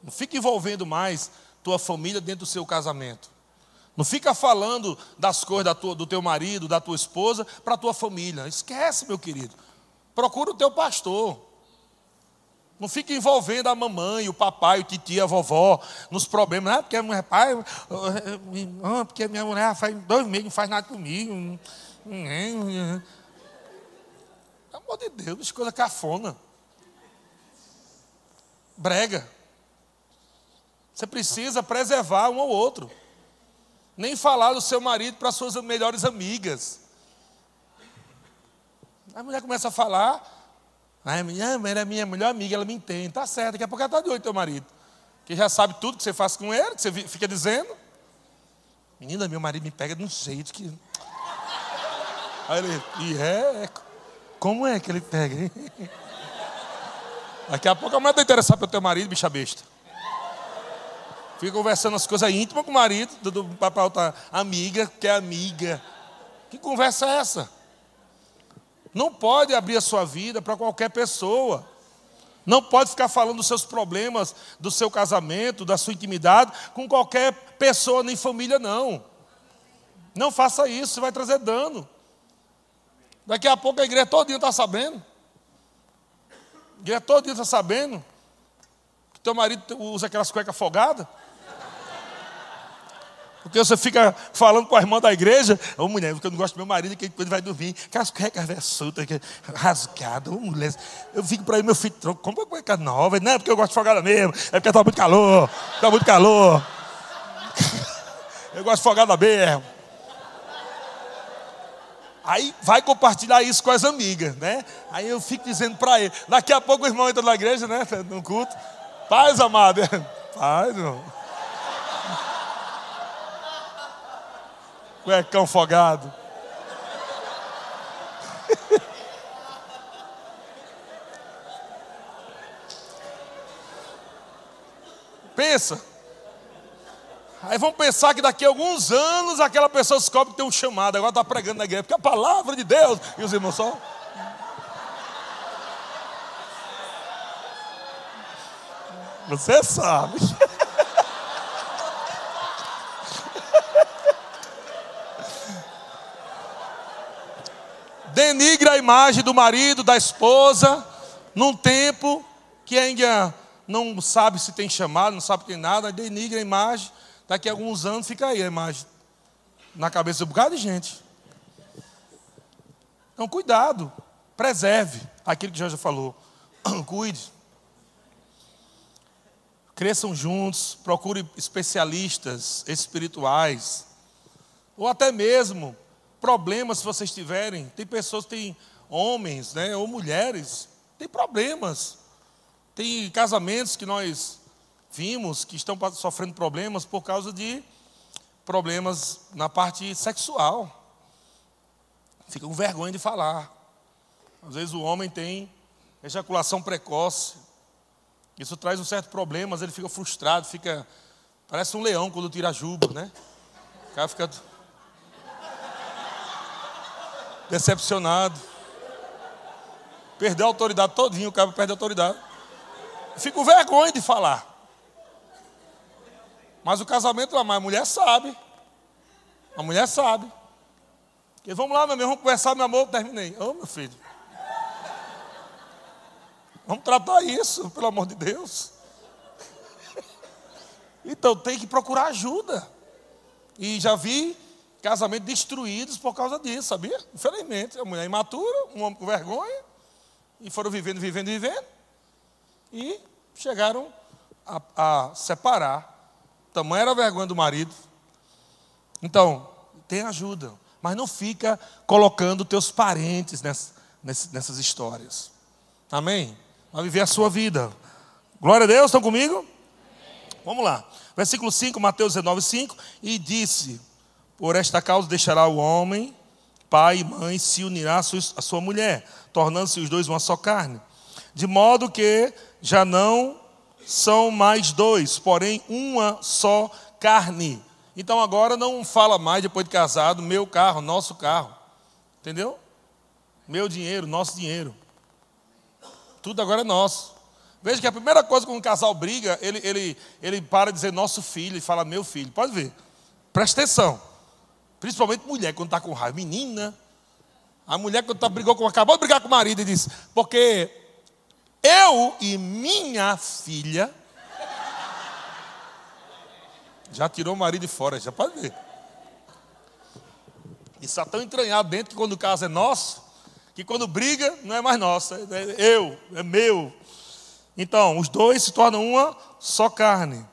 não fique envolvendo mais tua família dentro do seu casamento. Não fica falando das coisas tua, do teu marido, da tua esposa, para a tua família. Esquece, meu querido. Procura o teu pastor. Não fica envolvendo a mamãe, o papai, o tio, a vovó nos problemas. Ah, porque a mulher, pai, ah, porque minha mulher faz dois meses não faz nada comigo. Pelo amor de Deus, escolha cafona. Brega. Você precisa preservar um ao outro. Nem falar do seu marido para suas melhores amigas. A mulher começa a falar. A minha era minha melhor amiga, ela me entende. Tá certo, daqui a pouco ela está de olho teu marido. Que já sabe tudo que você faz com ele, que você fica dizendo. Menina, meu marido me pega de um jeito que. Aí ele, e é, é como é que ele pega? Daqui a pouco a mulher está interessada pelo teu marido, bicha besta. Fica conversando as coisas íntimas com o marido, do, papai outra amiga, que é amiga. Que conversa é essa? Não pode abrir a sua vida para qualquer pessoa. Não pode ficar falando dos seus problemas, do seu casamento, da sua intimidade, com qualquer pessoa, nem família, não. Não faça isso, vai trazer dano. Daqui a pouco a igreja todinha está sabendo. A igreja todinha está sabendo que teu marido usa aquelas cuecas folgadas. Porque você fica falando com a irmã da igreja, ô oh, mulher, porque eu não gosto do meu marido, que ele vai dormir, aquelas cuecas soltas, rasgadas, ô oh, mulher. Eu fico para aí, meu filho, compra cueca nova. Não é porque eu gosto de folgada mesmo, é porque está muito calor, está muito calor. eu gosto de folgada mesmo. Aí vai compartilhar isso com as amigas, né? Aí eu fico dizendo para ele. Daqui a pouco o irmão entra na igreja, né? No culto. Paz, amado. Paz, irmão. É cuecão fogado. Pensa. Aí vão pensar que daqui a alguns anos aquela pessoa descobre que tem um chamado, agora está pregando na igreja, porque a palavra de Deus. E os irmãos só. Você sabe. Denigra a imagem do marido, da esposa, num tempo que ainda não sabe se tem chamado, não sabe se tem nada, denigra a imagem. Daqui a alguns anos fica aí a imagem na cabeça de um bocado de gente. Então, cuidado, preserve aquilo que já falou. Cuide. Cresçam juntos, procure especialistas espirituais, ou até mesmo problemas se vocês tiverem. Tem pessoas, tem homens, né, ou mulheres, tem problemas. Tem casamentos que nós vimos que estão sofrendo problemas por causa de problemas na parte sexual. Fica com vergonha de falar. Às vezes o homem tem ejaculação precoce. Isso traz um certo problema, mas ele fica frustrado, fica. Parece um leão quando tira a juba, né? O cara fica. Decepcionado. Perdeu a autoridade todinho, o cara perde a autoridade. Fica com vergonha de falar. Mas o casamento, a mulher sabe. A mulher sabe. E vamos lá, meu irmão, vamos conversar, meu amor, terminei. Ô, oh, meu filho. Vamos tratar isso, pelo amor de Deus. Então tem que procurar ajuda. E já vi casamentos destruídos por causa disso, sabia? Infelizmente, a mulher imatura, um homem com vergonha, e foram vivendo, vivendo, vivendo, e chegaram a, a separar Tamanha era a vergonha do marido. Então, tem ajuda. Mas não fica colocando teus parentes nessas, nessas histórias. Amém? Vai viver a sua vida. Glória a Deus, estão comigo? Vamos lá. Versículo 5, Mateus 19, 5. E disse: Por esta causa deixará o homem, pai e mãe, se unirá a sua mulher, tornando-se os dois uma só carne. De modo que já não são mais dois, porém uma só carne. Então agora não fala mais depois de casado, meu carro, nosso carro. Entendeu? Meu dinheiro, nosso dinheiro. Tudo agora é nosso. Veja que a primeira coisa quando um casal briga, ele, ele, ele para de dizer nosso filho e fala meu filho. Pode ver. Presta atenção. Principalmente mulher, quando está com raiva. Menina. A mulher, quando tá, brigou com, acabou de brigar com o marido e disse, porque eu e minha filha. Já tirou o marido de fora, já pode ver. Isso está tão entranhado dentro que quando o caso é nosso, que quando briga não é mais nosso, é eu, é meu. Então, os dois se tornam uma só carne.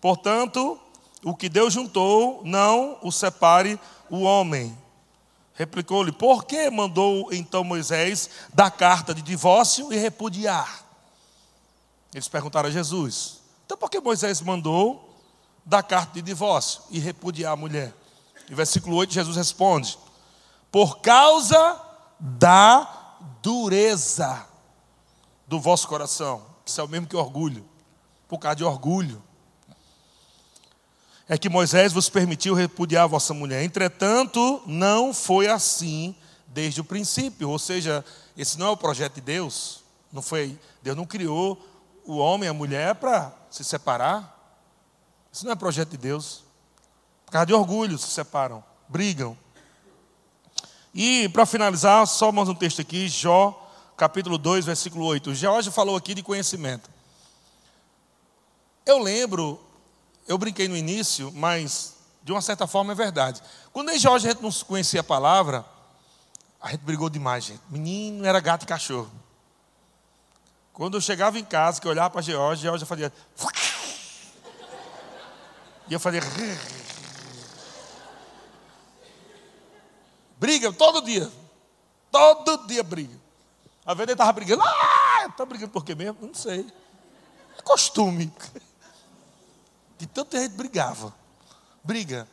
Portanto, o que Deus juntou, não o separe o homem. Replicou-lhe: Por que mandou então Moisés dar carta de divórcio e repudiar? Eles perguntaram a Jesus: Então por que Moisés mandou dar carta de divórcio e repudiar a mulher? E versículo 8, Jesus responde: Por causa da dureza do vosso coração, que é o mesmo que orgulho, por causa de orgulho é que Moisés vos permitiu repudiar a vossa mulher. Entretanto, não foi assim desde o princípio. Ou seja, esse não é o projeto de Deus. Não foi, Deus não criou o homem e a mulher para se separar. Isso não é projeto de Deus. Por causa de orgulho se separam, brigam. E para finalizar, só mais um texto aqui, Jó, capítulo 2, versículo 8. Jorge falou aqui de conhecimento. Eu lembro eu brinquei no início, mas de uma certa forma é verdade. Quando em Jorge a gente não conhecia a palavra, a gente brigou demais, gente. Menino era gato e cachorro. Quando eu chegava em casa, que eu olhava para George, George fazia. E eu fazia. Briga todo dia. Todo dia briga. A vezes ele estava brigando. Ah, está brigando por quê mesmo? Não sei. É costume. De tanta gente brigava. Briga.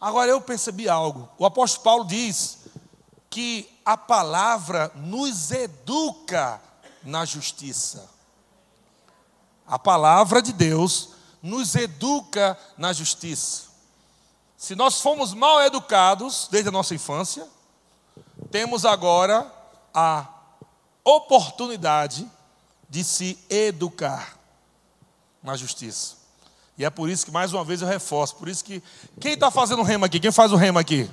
Agora eu percebi algo. O apóstolo Paulo diz que a palavra nos educa na justiça. A palavra de Deus nos educa na justiça. Se nós fomos mal educados desde a nossa infância, temos agora a oportunidade de se educar na justiça. E é por isso que, mais uma vez, eu reforço. Por isso que. Quem está fazendo remo aqui? Quem faz o remo aqui?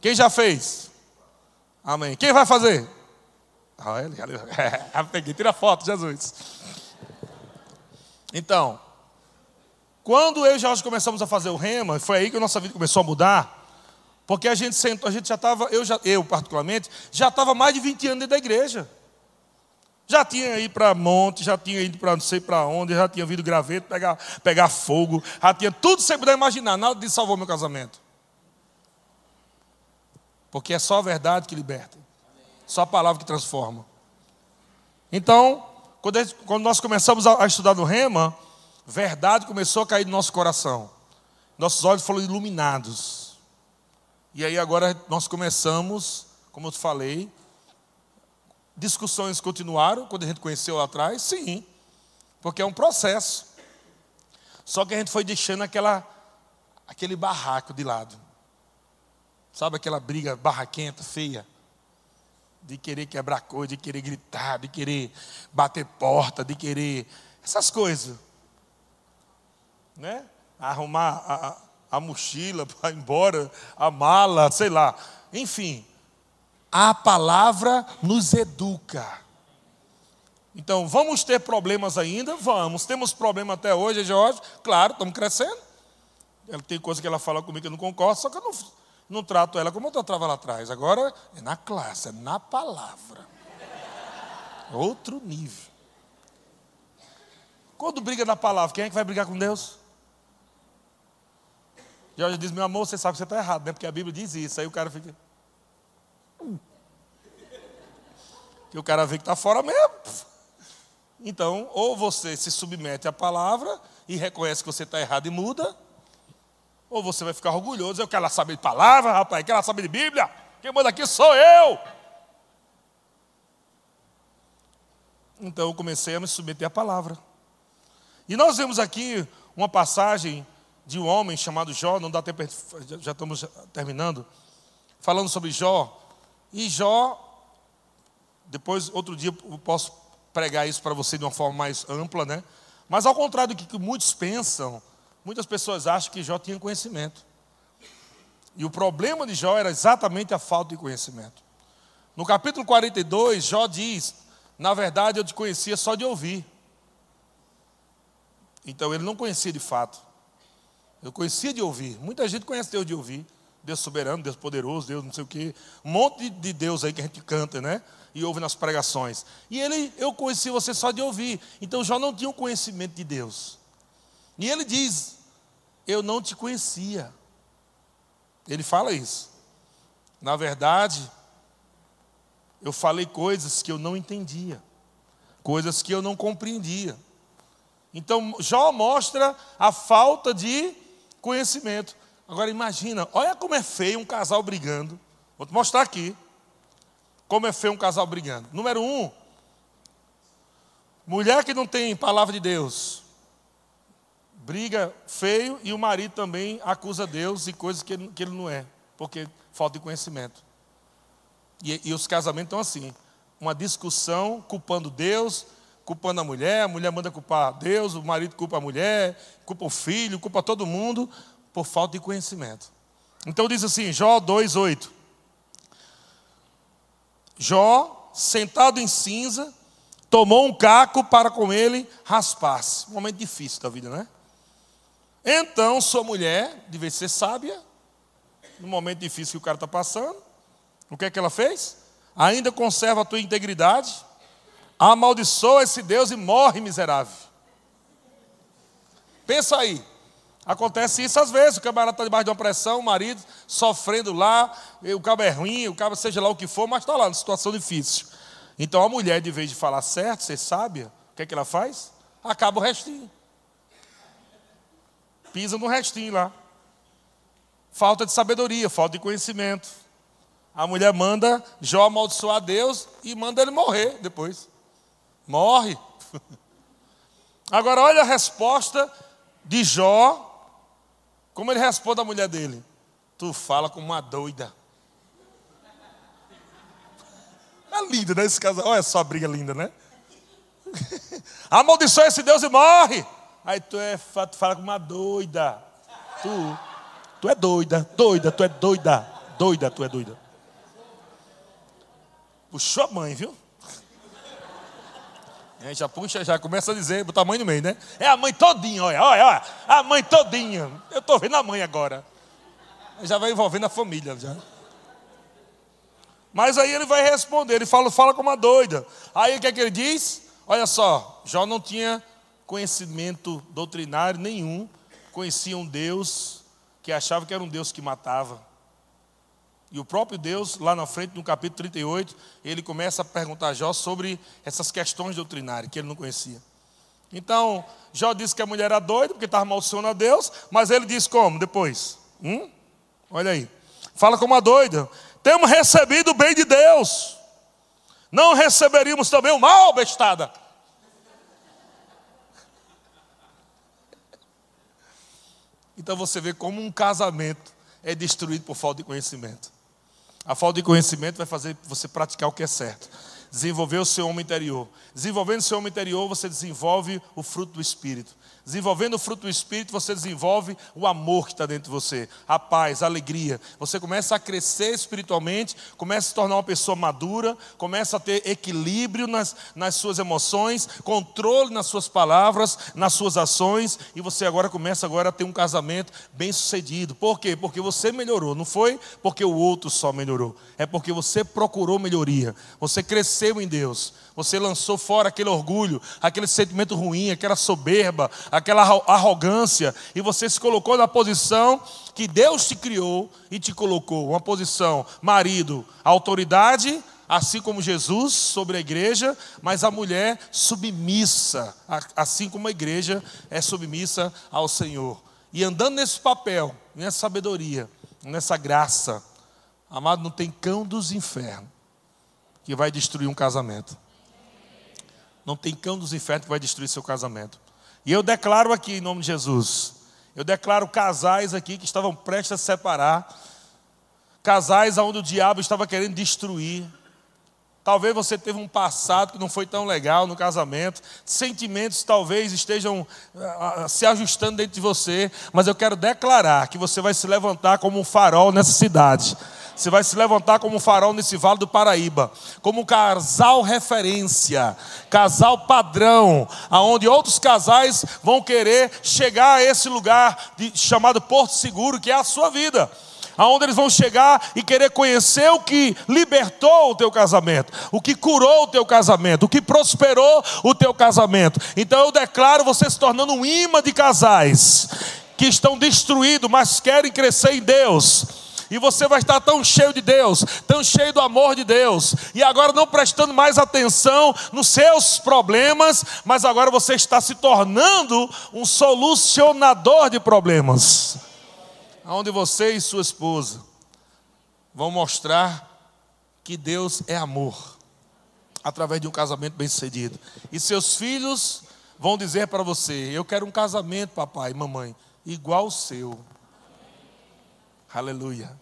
Quem já fez? Amém. Quem vai fazer? Ah, ele, é, peguei, tira foto, Jesus. Então, quando eu e Jorge começamos a fazer o rema, foi aí que a nossa vida começou a mudar. Porque a gente sentou, a gente já estava, eu, já, eu particularmente, já estava mais de 20 anos dentro da igreja. Já tinha ido para monte, já tinha ido para não sei para onde, já tinha vindo graveto, pegar, pegar fogo, já tinha tudo sem puder imaginar, nada disso salvou meu casamento. Porque é só a verdade que liberta, só a palavra que transforma. Então, quando, nós começamos a, estudar no Rema, verdade começou a cair no nosso coração. Nossos olhos foram iluminados. E aí agora nós começamos, como eu falei, Discussões continuaram quando a gente conheceu lá atrás? Sim, porque é um processo. Só que a gente foi deixando aquela, aquele barraco de lado. Sabe aquela briga barraquenta, feia? De querer quebrar coisa, de querer gritar, de querer bater porta, de querer. Essas coisas. Né? Arrumar a, a, a mochila para ir embora, a mala, sei lá. Enfim, a palavra nos educa. Então, vamos ter problemas ainda? Vamos. Temos problema até hoje, Jorge? Claro, estamos crescendo. Ela tem coisa que ela fala comigo que eu não concordo, só que eu não, não trato ela como eu tratava lá atrás. Agora é na classe, é na palavra. Outro nível. Quando briga na palavra, quem é que vai brigar com Deus? Jorge diz: Meu amor, você sabe que você está errado, né? Porque a Bíblia diz isso. Aí o cara fica. Que o cara vê que está fora mesmo. Então, ou você se submete à palavra e reconhece que você está errado e muda, ou você vai ficar orgulhoso. Eu quero saber de palavra, rapaz, quero saber de Bíblia. Quem manda aqui sou eu. Então eu comecei a me submeter à palavra. E nós vemos aqui uma passagem de um homem chamado Jó, não dá tempo, já estamos terminando, falando sobre Jó. E Jó, depois, outro dia, eu posso pregar isso para você de uma forma mais ampla, né? Mas ao contrário do que muitos pensam, muitas pessoas acham que Jó tinha conhecimento. E o problema de Jó era exatamente a falta de conhecimento. No capítulo 42, Jó diz: Na verdade, eu te conhecia só de ouvir. Então, ele não conhecia de fato. Eu conhecia de ouvir. Muita gente conhece Deus de ouvir. Deus soberano, Deus poderoso, Deus não sei o quê. Um monte de Deus aí que a gente canta, né? E ouve nas pregações. E ele, eu conheci você só de ouvir. Então Jó não tinha um conhecimento de Deus. E ele diz: Eu não te conhecia. Ele fala isso. Na verdade, eu falei coisas que eu não entendia, coisas que eu não compreendia. Então, Jó mostra a falta de conhecimento. Agora imagina, olha como é feio um casal brigando. Vou te mostrar aqui. Como é feio um casal brigando. Número um, mulher que não tem palavra de Deus, briga feio e o marido também acusa Deus de coisas que ele, que ele não é, porque falta de conhecimento. E, e os casamentos estão assim: uma discussão culpando Deus, culpando a mulher, a mulher manda culpar Deus, o marido culpa a mulher, culpa o filho, culpa todo mundo, por falta de conhecimento. Então diz assim, Jó 2:8. Jó, sentado em cinza, tomou um caco para com ele raspar-se. Um momento difícil da vida, né? Então, sua mulher, devia ser sábia, no momento difícil que o cara está passando, o que é que ela fez? Ainda conserva a tua integridade, amaldiçoa esse Deus e morre miserável. Pensa aí, Acontece isso às vezes, o camarada está debaixo de uma pressão, o marido sofrendo lá, o cabo é ruim, o cabo seja lá o que for, mas está lá, numa situação difícil. Então a mulher, de vez de falar certo, ser sábia, o que é que ela faz? Acaba o restinho. Pisa no restinho lá. Falta de sabedoria, falta de conhecimento. A mulher manda Jó amaldiçoar Deus e manda ele morrer depois. Morre. Agora olha a resposta de Jó, como ele responde à mulher dele? Tu fala como uma doida. É lindo, né? Esse casal. Olha só a briga linda, né? Amaldiçoa esse Deus e morre. Aí tu, é, tu fala como uma doida. Tu, tu é doida, doida, tu é doida, doida, tu é doida. Puxou a mãe, viu? Aí já puxa, já começa a dizer, a mãe no meio, né? É a mãe todinha, olha, olha, olha. A mãe todinha. Eu estou vendo a mãe agora. Já vai envolvendo a família já. Mas aí ele vai responder, ele fala, fala como uma doida. Aí o que é que ele diz? Olha só, Jó não tinha conhecimento doutrinário nenhum, conhecia um Deus que achava que era um Deus que matava. E o próprio Deus, lá na frente, no capítulo 38, ele começa a perguntar a Jó sobre essas questões doutrinárias que ele não conhecia. Então, Jó disse que a mulher era doida, porque estava maldicionando a Deus, mas ele diz como depois? Hum? Olha aí. Fala como a doida. Temos recebido o bem de Deus. Não receberíamos também o mal, bestada. Então você vê como um casamento é destruído por falta de conhecimento. A falta de conhecimento vai fazer você praticar o que é certo. Desenvolver o seu homem interior. Desenvolvendo o seu homem interior, você desenvolve o fruto do Espírito. Desenvolvendo o fruto do Espírito, você desenvolve o amor que está dentro de você, a paz, a alegria. Você começa a crescer espiritualmente, começa a se tornar uma pessoa madura, começa a ter equilíbrio nas, nas suas emoções, controle nas suas palavras, nas suas ações, e você agora começa agora a ter um casamento bem sucedido. Por quê? Porque você melhorou, não foi porque o outro só melhorou, é porque você procurou melhoria, você cresceu em Deus, você lançou fora aquele orgulho, aquele sentimento ruim, aquela soberba, aquela arrogância, e você se colocou na posição que Deus te criou e te colocou uma posição, marido, autoridade, assim como Jesus sobre a igreja, mas a mulher submissa, assim como a igreja é submissa ao Senhor. E andando nesse papel, nessa sabedoria, nessa graça, amado, não tem cão dos infernos que vai destruir um casamento. Não tem cão dos infernos que vai destruir seu casamento. E eu declaro aqui, em nome de Jesus, eu declaro casais aqui que estavam prestes a se separar, casais onde o diabo estava querendo destruir. Talvez você teve um passado que não foi tão legal no casamento, sentimentos talvez estejam uh, se ajustando dentro de você, mas eu quero declarar que você vai se levantar como um farol nessa cidade. Você vai se levantar como um farol nesse vale do Paraíba, como um casal referência, casal padrão, aonde outros casais vão querer chegar a esse lugar de, chamado Porto Seguro, que é a sua vida aonde eles vão chegar e querer conhecer o que libertou o teu casamento, o que curou o teu casamento, o que prosperou o teu casamento. Então eu declaro você se tornando um imã de casais que estão destruídos, mas querem crescer em Deus e você vai estar tão cheio de Deus, tão cheio do amor de Deus, e agora não prestando mais atenção nos seus problemas, mas agora você está se tornando um solucionador de problemas. Onde você e sua esposa vão mostrar que Deus é amor, através de um casamento bem-sucedido. E seus filhos vão dizer para você: Eu quero um casamento, papai e mamãe, igual o seu. Aleluia.